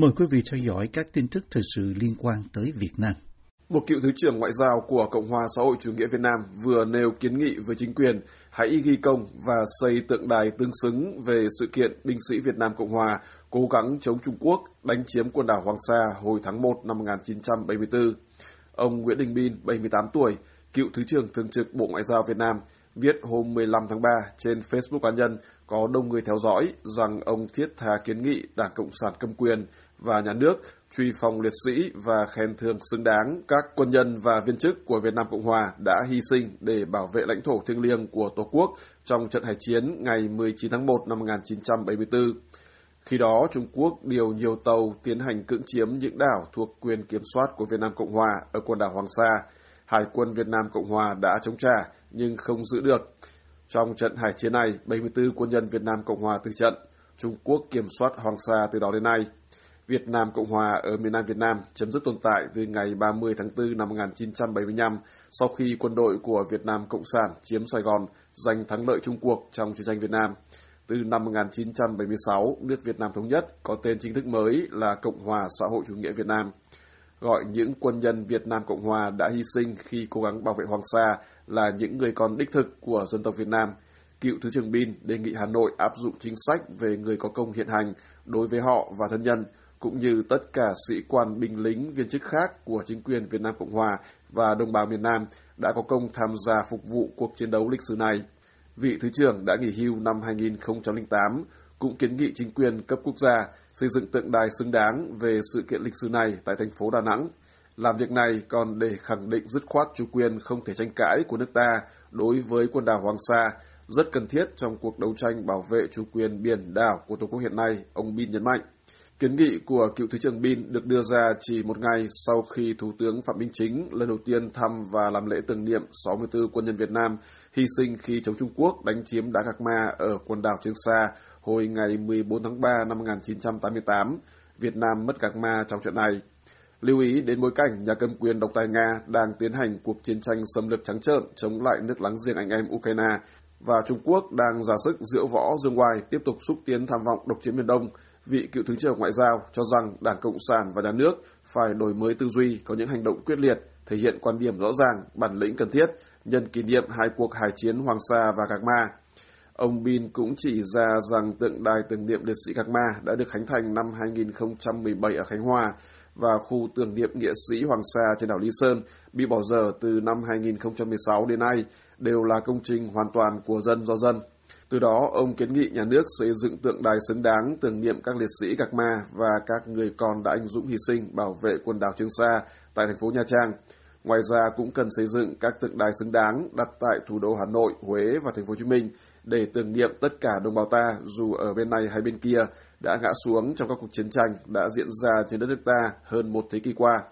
Mời quý vị theo dõi các tin tức thời sự liên quan tới Việt Nam. Một cựu Thứ trưởng Ngoại giao của Cộng hòa xã hội chủ nghĩa Việt Nam vừa nêu kiến nghị với chính quyền hãy ghi công và xây tượng đài tương xứng về sự kiện binh sĩ Việt Nam Cộng hòa cố gắng chống Trung Quốc đánh chiếm quần đảo Hoàng Sa hồi tháng 1 năm 1974. Ông Nguyễn Đình Bin, 78 tuổi, cựu Thứ trưởng Thường trực Bộ Ngoại giao Việt Nam, viết hôm 15 tháng 3 trên Facebook cá nhân có đông người theo dõi rằng ông thiết tha kiến nghị Đảng Cộng sản cầm quyền và nhà nước truy phong liệt sĩ và khen thưởng xứng đáng các quân nhân và viên chức của Việt Nam Cộng Hòa đã hy sinh để bảo vệ lãnh thổ thiêng liêng của Tổ quốc trong trận hải chiến ngày 19 tháng 1 năm 1974. Khi đó, Trung Quốc điều nhiều tàu tiến hành cưỡng chiếm những đảo thuộc quyền kiểm soát của Việt Nam Cộng Hòa ở quần đảo Hoàng Sa. Hải quân Việt Nam Cộng Hòa đã chống trả nhưng không giữ được. Trong trận hải chiến này, 74 quân nhân Việt Nam Cộng Hòa từ trận. Trung Quốc kiểm soát Hoàng Sa từ đó đến nay. Việt Nam Cộng Hòa ở miền Nam Việt Nam chấm dứt tồn tại từ ngày 30 tháng 4 năm 1975 sau khi quân đội của Việt Nam Cộng sản chiếm Sài Gòn giành thắng lợi Trung cuộc trong chiến tranh Việt Nam. Từ năm 1976, nước Việt Nam Thống Nhất có tên chính thức mới là Cộng hòa xã hội chủ nghĩa Việt Nam. Gọi những quân nhân Việt Nam Cộng Hòa đã hy sinh khi cố gắng bảo vệ Hoàng Sa là những người con đích thực của dân tộc Việt Nam. Cựu Thứ trưởng Bin đề nghị Hà Nội áp dụng chính sách về người có công hiện hành đối với họ và thân nhân, cũng như tất cả sĩ quan binh lính viên chức khác của chính quyền Việt Nam Cộng Hòa và đồng bào miền Nam đã có công tham gia phục vụ cuộc chiến đấu lịch sử này. Vị Thứ trưởng đã nghỉ hưu năm 2008, cũng kiến nghị chính quyền cấp quốc gia xây dựng tượng đài xứng đáng về sự kiện lịch sử này tại thành phố Đà Nẵng. Làm việc này còn để khẳng định dứt khoát chủ quyền không thể tranh cãi của nước ta đối với quần đảo Hoàng Sa, rất cần thiết trong cuộc đấu tranh bảo vệ chủ quyền biển đảo của Tổ quốc hiện nay, ông Bin nhấn mạnh. Kiến nghị của cựu Thứ trưởng Bin được đưa ra chỉ một ngày sau khi Thủ tướng Phạm Minh Chính lần đầu tiên thăm và làm lễ tưởng niệm 64 quân nhân Việt Nam hy sinh khi chống Trung Quốc đánh chiếm đá Gạc Ma ở quần đảo Trường Sa hồi ngày 14 tháng 3 năm 1988. Việt Nam mất Gạc Ma trong trận này. Lưu ý đến bối cảnh nhà cầm quyền độc tài Nga đang tiến hành cuộc chiến tranh xâm lược trắng trợn chống lại nước láng giềng anh em Ukraine và Trung Quốc đang ra sức diễu võ dương ngoài tiếp tục xúc tiến tham vọng độc chiếm miền Đông – vị cựu thứ trưởng ngoại giao cho rằng Đảng Cộng sản và nhà nước phải đổi mới tư duy, có những hành động quyết liệt, thể hiện quan điểm rõ ràng, bản lĩnh cần thiết nhân kỷ niệm hai cuộc hải chiến Hoàng Sa và Gạc Ma. Ông Bin cũng chỉ ra rằng tượng đài tưởng niệm liệt sĩ Gạc Ma đã được khánh thành năm 2017 ở Khánh Hòa và khu tưởng niệm nghĩa sĩ Hoàng Sa trên đảo Lý Sơn bị bỏ dở từ năm 2016 đến nay đều là công trình hoàn toàn của dân do dân. Từ đó, ông kiến nghị nhà nước xây dựng tượng đài xứng đáng tưởng niệm các liệt sĩ Gạc Ma và các người con đã anh dũng hy sinh bảo vệ quần đảo Trường Sa tại thành phố Nha Trang. Ngoài ra cũng cần xây dựng các tượng đài xứng đáng đặt tại thủ đô Hà Nội, Huế và thành phố Hồ Chí Minh để tưởng niệm tất cả đồng bào ta dù ở bên này hay bên kia đã ngã xuống trong các cuộc chiến tranh đã diễn ra trên đất nước ta hơn một thế kỷ qua.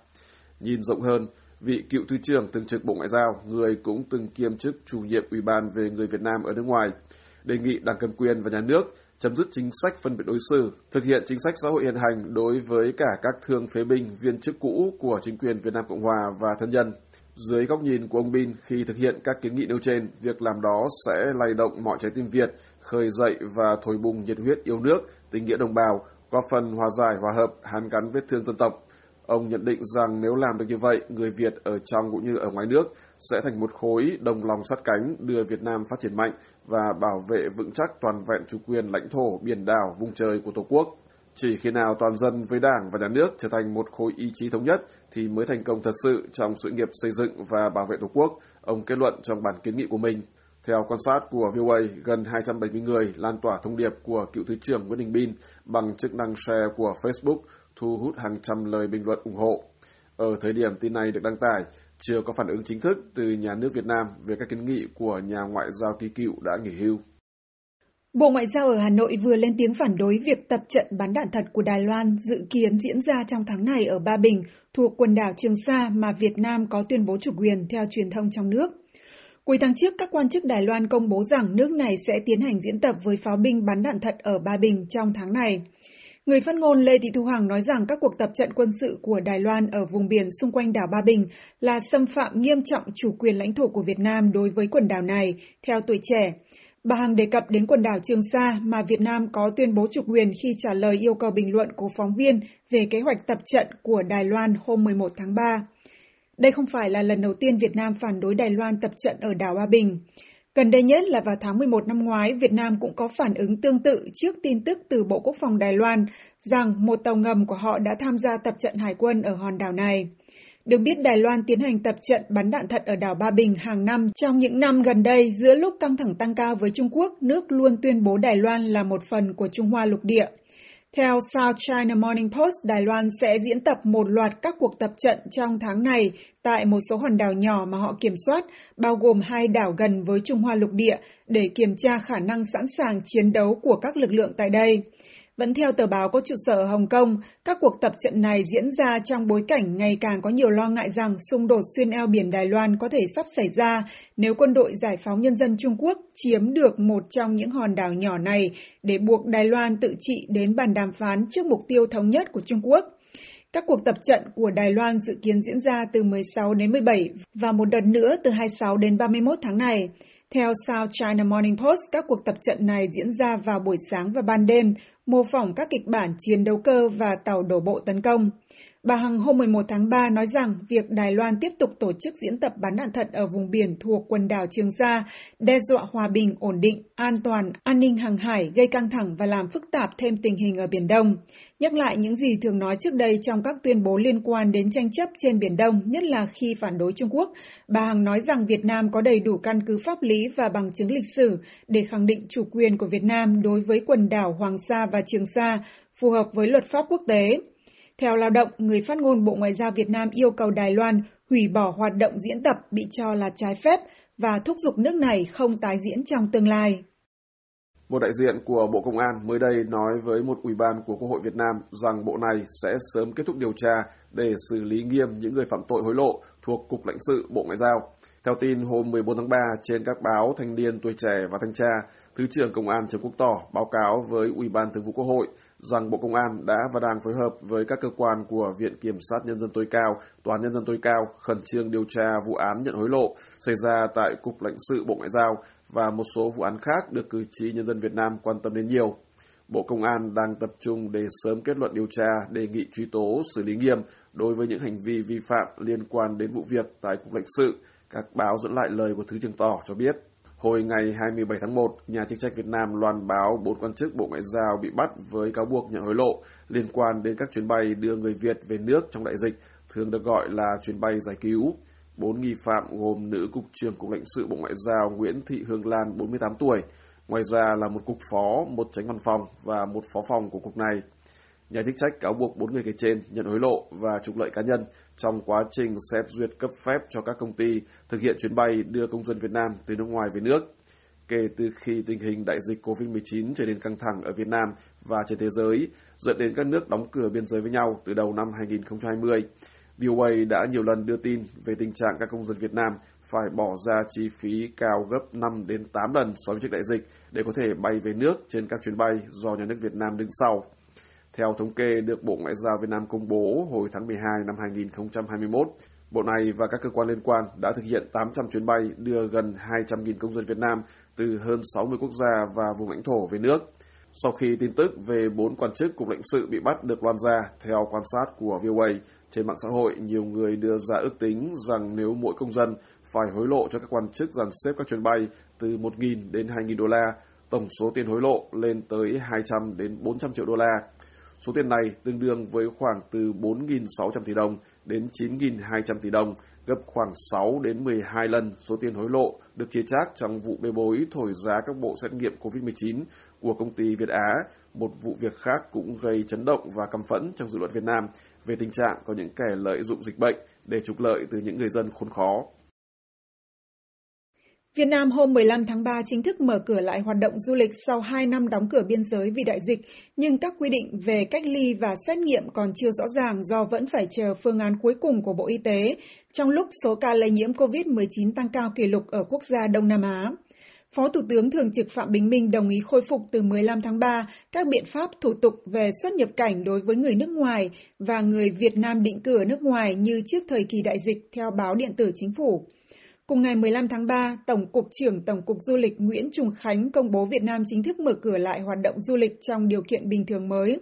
Nhìn rộng hơn, vị cựu thứ trưởng thường trực Bộ Ngoại giao, người cũng từng kiêm chức chủ nhiệm Ủy ban về người Việt Nam ở nước ngoài, đề nghị Đảng cầm quyền và nhà nước chấm dứt chính sách phân biệt đối xử, thực hiện chính sách xã hội hiện hành đối với cả các thương phế binh viên chức cũ của chính quyền Việt Nam Cộng Hòa và thân nhân. Dưới góc nhìn của ông Bin, khi thực hiện các kiến nghị nêu trên, việc làm đó sẽ lay động mọi trái tim Việt, khơi dậy và thổi bùng nhiệt huyết yêu nước, tình nghĩa đồng bào, góp phần hòa giải, hòa hợp, hàn gắn vết thương dân tộc. Ông nhận định rằng nếu làm được như vậy, người Việt ở trong cũng như ở ngoài nước sẽ thành một khối đồng lòng sát cánh đưa Việt Nam phát triển mạnh và bảo vệ vững chắc toàn vẹn chủ quyền lãnh thổ, biển đảo, vùng trời của Tổ quốc. Chỉ khi nào toàn dân với Đảng và Nhà nước trở thành một khối ý chí thống nhất thì mới thành công thật sự trong sự nghiệp xây dựng và bảo vệ Tổ quốc, ông kết luận trong bản kiến nghị của mình. Theo quan sát của VOA, gần 270 người lan tỏa thông điệp của cựu Thứ trưởng Nguyễn Đình Bin bằng chức năng share của Facebook thu hút hàng trăm lời bình luận ủng hộ. Ở thời điểm tin này được đăng tải, chưa có phản ứng chính thức từ nhà nước Việt Nam về các kiến nghị của nhà ngoại giao kỳ cựu đã nghỉ hưu. Bộ Ngoại giao ở Hà Nội vừa lên tiếng phản đối việc tập trận bắn đạn thật của Đài Loan dự kiến diễn ra trong tháng này ở Ba Bình, thuộc quần đảo Trường Sa mà Việt Nam có tuyên bố chủ quyền theo truyền thông trong nước. Cuối tháng trước, các quan chức Đài Loan công bố rằng nước này sẽ tiến hành diễn tập với pháo binh bắn đạn thật ở Ba Bình trong tháng này. Người phát ngôn Lê Thị Thu Hằng nói rằng các cuộc tập trận quân sự của Đài Loan ở vùng biển xung quanh đảo Ba Bình là xâm phạm nghiêm trọng chủ quyền lãnh thổ của Việt Nam đối với quần đảo này, theo tuổi trẻ. Bà Hằng đề cập đến quần đảo Trường Sa mà Việt Nam có tuyên bố chủ quyền khi trả lời yêu cầu bình luận của phóng viên về kế hoạch tập trận của Đài Loan hôm 11 tháng 3. Đây không phải là lần đầu tiên Việt Nam phản đối Đài Loan tập trận ở đảo Ba Bình. Gần đây nhất là vào tháng 11 năm ngoái, Việt Nam cũng có phản ứng tương tự trước tin tức từ Bộ Quốc phòng Đài Loan rằng một tàu ngầm của họ đã tham gia tập trận hải quân ở hòn đảo này. Được biết Đài Loan tiến hành tập trận bắn đạn thật ở đảo Ba Bình hàng năm trong những năm gần đây giữa lúc căng thẳng tăng cao với Trung Quốc, nước luôn tuyên bố Đài Loan là một phần của Trung Hoa lục địa. Theo South China Morning Post, Đài Loan sẽ diễn tập một loạt các cuộc tập trận trong tháng này tại một số hòn đảo nhỏ mà họ kiểm soát, bao gồm hai đảo gần với Trung Hoa lục địa, để kiểm tra khả năng sẵn sàng chiến đấu của các lực lượng tại đây. Vẫn theo tờ báo có trụ sở ở Hồng Kông, các cuộc tập trận này diễn ra trong bối cảnh ngày càng có nhiều lo ngại rằng xung đột xuyên eo biển Đài Loan có thể sắp xảy ra nếu quân đội giải phóng nhân dân Trung Quốc chiếm được một trong những hòn đảo nhỏ này để buộc Đài Loan tự trị đến bàn đàm phán trước mục tiêu thống nhất của Trung Quốc. Các cuộc tập trận của Đài Loan dự kiến diễn ra từ 16 đến 17 và một đợt nữa từ 26 đến 31 tháng này. Theo South China Morning Post, các cuộc tập trận này diễn ra vào buổi sáng và ban đêm, mô phỏng các kịch bản chiến đấu cơ và tàu đổ bộ tấn công. Bà Hằng hôm 11 tháng 3 nói rằng việc Đài Loan tiếp tục tổ chức diễn tập bắn đạn thật ở vùng biển thuộc quần đảo Trường Sa đe dọa hòa bình, ổn định, an toàn, an ninh hàng hải, gây căng thẳng và làm phức tạp thêm tình hình ở Biển Đông. Nhắc lại những gì thường nói trước đây trong các tuyên bố liên quan đến tranh chấp trên Biển Đông, nhất là khi phản đối Trung Quốc, bà Hằng nói rằng Việt Nam có đầy đủ căn cứ pháp lý và bằng chứng lịch sử để khẳng định chủ quyền của Việt Nam đối với quần đảo Hoàng Sa và Trường Sa, phù hợp với luật pháp quốc tế. Theo lao động, người phát ngôn Bộ Ngoại giao Việt Nam yêu cầu Đài Loan hủy bỏ hoạt động diễn tập bị cho là trái phép và thúc giục nước này không tái diễn trong tương lai. Một đại diện của Bộ Công an mới đây nói với một ủy ban của Quốc hội Việt Nam rằng bộ này sẽ sớm kết thúc điều tra để xử lý nghiêm những người phạm tội hối lộ thuộc Cục lãnh sự Bộ Ngoại giao. Theo tin hôm 14 tháng 3 trên các báo Thanh niên, Tuổi trẻ và Thanh tra, Thứ trưởng Công an Trần Quốc Tỏ báo cáo với Ủy ban Thường vụ Quốc hội rằng Bộ Công an đã và đang phối hợp với các cơ quan của Viện Kiểm sát Nhân dân tối cao, Tòa án Nhân dân tối cao khẩn trương điều tra vụ án nhận hối lộ xảy ra tại Cục lãnh sự Bộ Ngoại giao và một số vụ án khác được cử tri nhân dân Việt Nam quan tâm đến nhiều. Bộ Công an đang tập trung để sớm kết luận điều tra, đề nghị truy tố, xử lý nghiêm đối với những hành vi vi phạm liên quan đến vụ việc tại Cục lãnh sự. Các báo dẫn lại lời của Thứ trưởng Tỏ cho biết. Hồi ngày 27 tháng 1, nhà chức trách Việt Nam loan báo bốn quan chức Bộ Ngoại giao bị bắt với cáo buộc nhận hối lộ liên quan đến các chuyến bay đưa người Việt về nước trong đại dịch, thường được gọi là chuyến bay giải cứu. Bốn nghi phạm gồm nữ cục trưởng Cục lãnh sự Bộ Ngoại giao Nguyễn Thị Hương Lan, 48 tuổi, ngoài ra là một cục phó, một tránh văn phòng và một phó phòng của cục này. Nhà chức trách cáo buộc bốn người kể trên nhận hối lộ và trục lợi cá nhân trong quá trình xét duyệt cấp phép cho các công ty thực hiện chuyến bay đưa công dân Việt Nam từ nước ngoài về nước. Kể từ khi tình hình đại dịch COVID-19 trở nên căng thẳng ở Việt Nam và trên thế giới, dẫn đến các nước đóng cửa biên giới với nhau từ đầu năm 2020, VOA đã nhiều lần đưa tin về tình trạng các công dân Việt Nam phải bỏ ra chi phí cao gấp 5 đến 8 lần so với trước đại dịch để có thể bay về nước trên các chuyến bay do nhà nước Việt Nam đứng sau. Theo thống kê được Bộ Ngoại giao Việt Nam công bố hồi tháng 12 năm 2021, Bộ này và các cơ quan liên quan đã thực hiện 800 chuyến bay đưa gần 200.000 công dân Việt Nam từ hơn 60 quốc gia và vùng lãnh thổ về nước. Sau khi tin tức về bốn quan chức cục lãnh sự bị bắt được loan ra, theo quan sát của VOA, trên mạng xã hội nhiều người đưa ra ước tính rằng nếu mỗi công dân phải hối lộ cho các quan chức dàn xếp các chuyến bay từ 1.000 đến 2.000 đô la, tổng số tiền hối lộ lên tới 200 đến 400 triệu đô la. Số tiền này tương đương với khoảng từ 4.600 tỷ đồng đến 9.200 tỷ đồng, gấp khoảng 6 đến 12 lần số tiền hối lộ được chia chác trong vụ bê bối thổi giá các bộ xét nghiệm COVID-19 của công ty Việt Á. Một vụ việc khác cũng gây chấn động và căm phẫn trong dự luận Việt Nam về tình trạng có những kẻ lợi dụng dịch bệnh để trục lợi từ những người dân khốn khó. Việt Nam hôm 15 tháng 3 chính thức mở cửa lại hoạt động du lịch sau 2 năm đóng cửa biên giới vì đại dịch, nhưng các quy định về cách ly và xét nghiệm còn chưa rõ ràng do vẫn phải chờ phương án cuối cùng của Bộ Y tế, trong lúc số ca lây nhiễm COVID-19 tăng cao kỷ lục ở quốc gia Đông Nam Á. Phó Thủ tướng Thường trực Phạm Bình Minh đồng ý khôi phục từ 15 tháng 3 các biện pháp thủ tục về xuất nhập cảnh đối với người nước ngoài và người Việt Nam định cư ở nước ngoài như trước thời kỳ đại dịch theo báo điện tử chính phủ. Cùng ngày 15 tháng 3, Tổng cục trưởng Tổng cục Du lịch Nguyễn Trùng Khánh công bố Việt Nam chính thức mở cửa lại hoạt động du lịch trong điều kiện bình thường mới.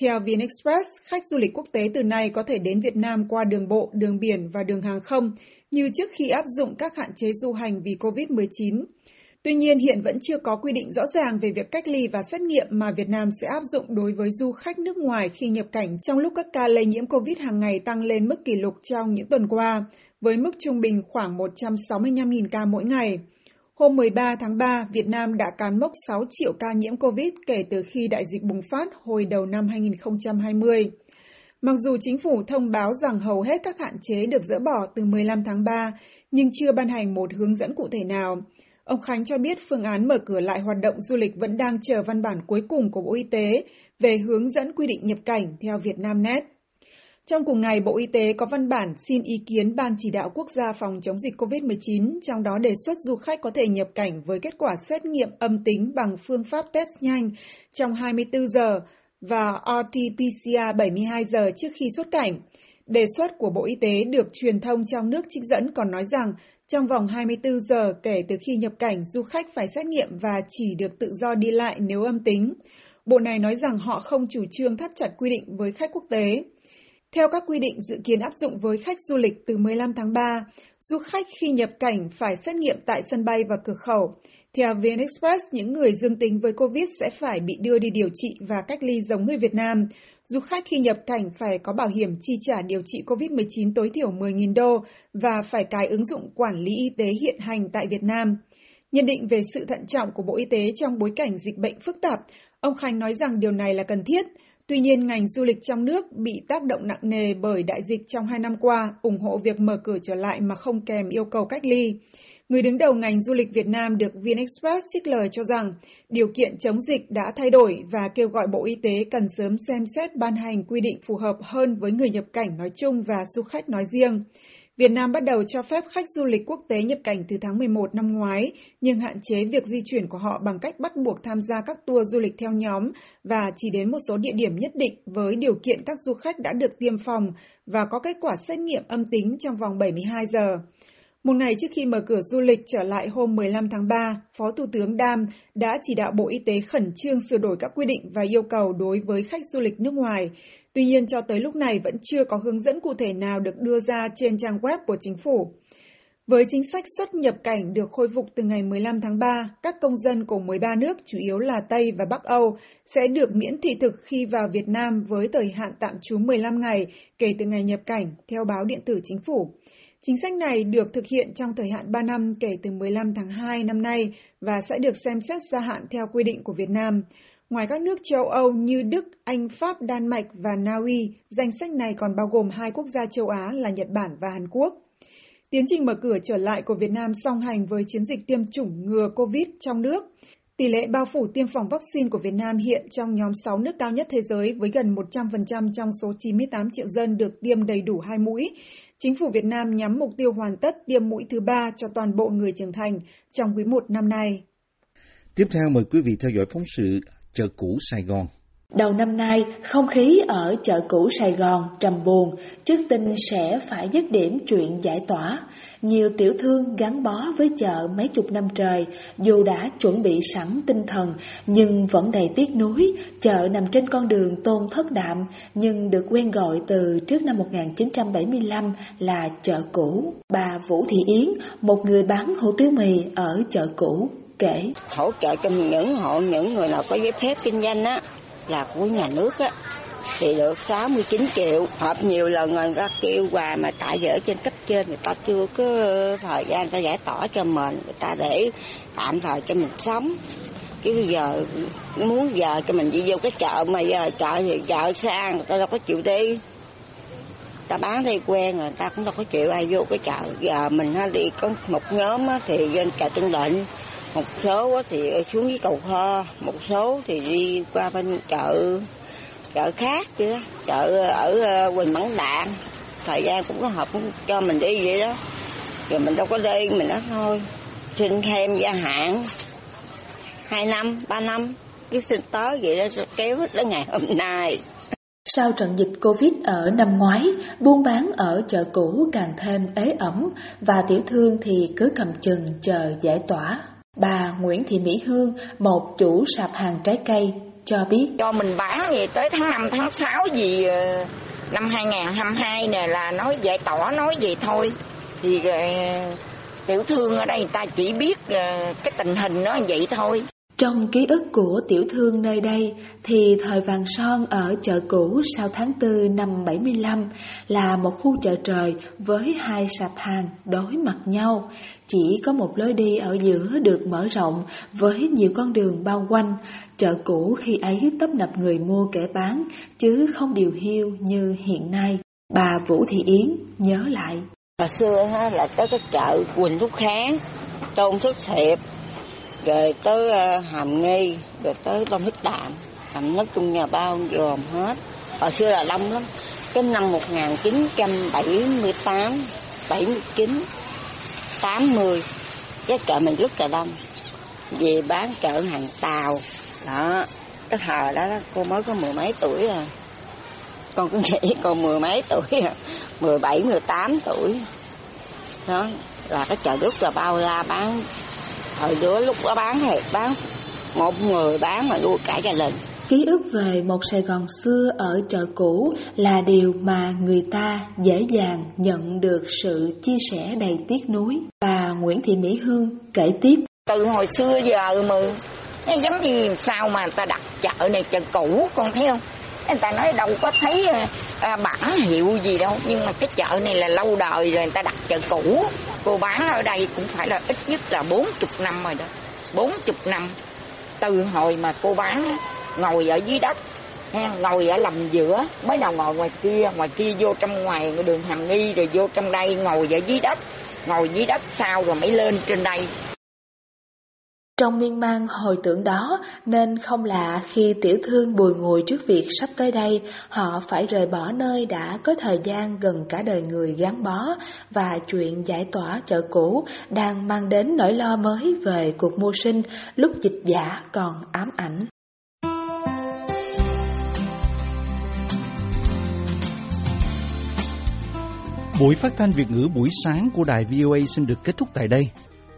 Theo VnExpress, khách du lịch quốc tế từ nay có thể đến Việt Nam qua đường bộ, đường biển và đường hàng không, như trước khi áp dụng các hạn chế du hành vì COVID-19. Tuy nhiên, hiện vẫn chưa có quy định rõ ràng về việc cách ly và xét nghiệm mà Việt Nam sẽ áp dụng đối với du khách nước ngoài khi nhập cảnh trong lúc các ca lây nhiễm COVID hàng ngày tăng lên mức kỷ lục trong những tuần qua, với mức trung bình khoảng 165.000 ca mỗi ngày. Hôm 13 tháng 3, Việt Nam đã cán mốc 6 triệu ca nhiễm COVID kể từ khi đại dịch bùng phát hồi đầu năm 2020. Mặc dù chính phủ thông báo rằng hầu hết các hạn chế được dỡ bỏ từ 15 tháng 3, nhưng chưa ban hành một hướng dẫn cụ thể nào. Ông Khánh cho biết phương án mở cửa lại hoạt động du lịch vẫn đang chờ văn bản cuối cùng của Bộ Y tế về hướng dẫn quy định nhập cảnh theo Vietnamnet. Trong cùng ngày, Bộ Y tế có văn bản xin ý kiến Ban chỉ đạo quốc gia phòng chống dịch COVID-19, trong đó đề xuất du khách có thể nhập cảnh với kết quả xét nghiệm âm tính bằng phương pháp test nhanh trong 24 giờ và RT-PCR 72 giờ trước khi xuất cảnh. Đề xuất của Bộ Y tế được truyền thông trong nước trích dẫn còn nói rằng trong vòng 24 giờ kể từ khi nhập cảnh, du khách phải xét nghiệm và chỉ được tự do đi lại nếu âm tính. Bộ này nói rằng họ không chủ trương thắt chặt quy định với khách quốc tế. Theo các quy định dự kiến áp dụng với khách du lịch từ 15 tháng 3, du khách khi nhập cảnh phải xét nghiệm tại sân bay và cửa khẩu. Theo VN Express, những người dương tính với COVID sẽ phải bị đưa đi điều trị và cách ly giống người Việt Nam. Du khách khi nhập cảnh phải có bảo hiểm chi trả điều trị COVID-19 tối thiểu 10.000 đô và phải cài ứng dụng quản lý y tế hiện hành tại Việt Nam. Nhận định về sự thận trọng của Bộ Y tế trong bối cảnh dịch bệnh phức tạp, ông Khánh nói rằng điều này là cần thiết. Tuy nhiên, ngành du lịch trong nước bị tác động nặng nề bởi đại dịch trong hai năm qua, ủng hộ việc mở cửa trở lại mà không kèm yêu cầu cách ly. Người đứng đầu ngành du lịch Việt Nam được VnExpress trích lời cho rằng điều kiện chống dịch đã thay đổi và kêu gọi Bộ Y tế cần sớm xem xét ban hành quy định phù hợp hơn với người nhập cảnh nói chung và du khách nói riêng. Việt Nam bắt đầu cho phép khách du lịch quốc tế nhập cảnh từ tháng 11 năm ngoái, nhưng hạn chế việc di chuyển của họ bằng cách bắt buộc tham gia các tour du lịch theo nhóm và chỉ đến một số địa điểm nhất định với điều kiện các du khách đã được tiêm phòng và có kết quả xét nghiệm âm tính trong vòng 72 giờ. Một ngày trước khi mở cửa du lịch trở lại hôm 15 tháng 3, Phó Thủ tướng Đam đã chỉ đạo Bộ Y tế khẩn trương sửa đổi các quy định và yêu cầu đối với khách du lịch nước ngoài. Tuy nhiên, cho tới lúc này vẫn chưa có hướng dẫn cụ thể nào được đưa ra trên trang web của chính phủ. Với chính sách xuất nhập cảnh được khôi phục từ ngày 15 tháng 3, các công dân của 13 nước, chủ yếu là Tây và Bắc Âu, sẽ được miễn thị thực khi vào Việt Nam với thời hạn tạm trú 15 ngày kể từ ngày nhập cảnh, theo báo điện tử chính phủ. Chính sách này được thực hiện trong thời hạn 3 năm kể từ 15 tháng 2 năm nay và sẽ được xem xét gia hạn theo quy định của Việt Nam. Ngoài các nước châu Âu như Đức, Anh, Pháp, Đan Mạch và Na Uy, danh sách này còn bao gồm hai quốc gia châu Á là Nhật Bản và Hàn Quốc. Tiến trình mở cửa trở lại của Việt Nam song hành với chiến dịch tiêm chủng ngừa COVID trong nước. Tỷ lệ bao phủ tiêm phòng vaccine của Việt Nam hiện trong nhóm 6 nước cao nhất thế giới với gần 100% trong số 98 triệu dân được tiêm đầy đủ hai mũi, Chính phủ Việt Nam nhắm mục tiêu hoàn tất tiêm mũi thứ ba cho toàn bộ người trưởng thành trong quý một năm nay. Tiếp theo mời quý vị theo dõi phóng sự chợ cũ Sài Gòn. Đầu năm nay, không khí ở chợ cũ Sài Gòn trầm buồn trước tin sẽ phải dứt điểm chuyện giải tỏa. Nhiều tiểu thương gắn bó với chợ mấy chục năm trời, dù đã chuẩn bị sẵn tinh thần, nhưng vẫn đầy tiếc nuối. Chợ nằm trên con đường Tôn Thất Đạm, nhưng được quen gọi từ trước năm 1975 là chợ cũ. Bà Vũ Thị Yến, một người bán hủ tiếu mì ở chợ cũ, kể. Hỗ trợ cho những hộ, những người nào có giấy phép kinh doanh á, là của nhà nước á, thì được 69 triệu. Họp nhiều lần người ta kêu quà mà tại vì ở trên cấp trên, người ta chưa có thời gian, người ta giải tỏa cho mình, người ta để tạm thời cho mình sống. Chứ bây giờ muốn giờ cho mình đi vô cái chợ mà giờ chợ thì chợ sang người ta đâu có chịu đi. Ta bán đi quen người ta cũng đâu có chịu ai vô cái chợ. Giờ mình đi có một nhóm thì lên chợ Tân Định một số thì xuống dưới cầu kho một số thì đi qua bên chợ chợ khác chứ chợ ở ờ, Quỳnh Mẫn Đạn thời gian cũng có hợp cho mình đi vậy đó. Rồi mình đâu có đi mình nói thôi xin thêm gia hạn. Hai năm ba năm cứ xin tới vậy đó kéo đến ngày hôm nay. Sau trận dịch Covid ở năm ngoái, buôn bán ở chợ cũ càng thêm ế ẩm và tiểu thương thì cứ cầm chừng chờ giải tỏa. Bà Nguyễn Thị Mỹ Hương, một chủ sạp hàng trái cây, cho biết. Cho mình bán gì tới tháng 5, tháng 6 gì ờ, năm 2022 này là nói giải tỏa nói gì thôi. Thì ờ, tiểu thương ở đây người ta chỉ biết ờ, cái tình hình nó vậy thôi. Trong ký ức của tiểu thương nơi đây thì thời vàng son ở chợ cũ sau tháng 4 năm 75 là một khu chợ trời với hai sạp hàng đối mặt nhau. Chỉ có một lối đi ở giữa được mở rộng với nhiều con đường bao quanh. Chợ cũ khi ấy tấp nập người mua kẻ bán chứ không điều hiu như hiện nay. Bà Vũ Thị Yến nhớ lại. Hồi xưa là có cái chợ Quỳnh Thúc Kháng, Tôn thúc Thiệp, rồi tới uh, hàm nghi rồi tới đông hít đạm. Hàm nói chung nhà bao gồm hết. Hồi xưa là đông lắm. Cái năm 1978 79 80 cái chợ mình rất là đông. Về bán chợ hàng tàu. Đó cái thời đó cô mới có mười mấy tuổi à. Con cũng nghĩ con mười mấy tuổi à. Mười bảy mười tám tuổi. Đó là cái chợ rất là bao la bán hồi đứa lúc đó bán thì bán một người bán mà nuôi cả gia đình Ký ức về một Sài Gòn xưa ở chợ cũ là điều mà người ta dễ dàng nhận được sự chia sẻ đầy tiếc nuối. Bà Nguyễn Thị Mỹ Hương kể tiếp. Từ hồi xưa giờ mà giống như sao mà người ta đặt chợ này chợ cũ con thấy không? Người ta nói đâu có thấy ờ, ờ, à, bản hiệu gì đâu. Nhưng mà cái chợ này là lâu đời rồi người ta đặt chợ cũ. Cô bán ở đây cũng phải là ít nhất là 40 năm rồi đó. 40 năm. Từ hồi mà cô bán ngồi ở dưới đất ngồi ở lầm giữa mới đầu ngồi ngoài kia ngoài kia vô trong ngoài đường hàm nghi rồi vô trong đây ngồi ở dưới đất. Ngồi dưới đất sau rồi mới lên trên đây trong miên man hồi tưởng đó, nên không lạ khi tiểu thương bùi ngùi trước việc sắp tới đây, họ phải rời bỏ nơi đã có thời gian gần cả đời người gắn bó và chuyện giải tỏa chợ cũ đang mang đến nỗi lo mới về cuộc mưu sinh lúc dịch giả còn ám ảnh. Buổi phát thanh Việt ngữ buổi sáng của đài VOA xin được kết thúc tại đây.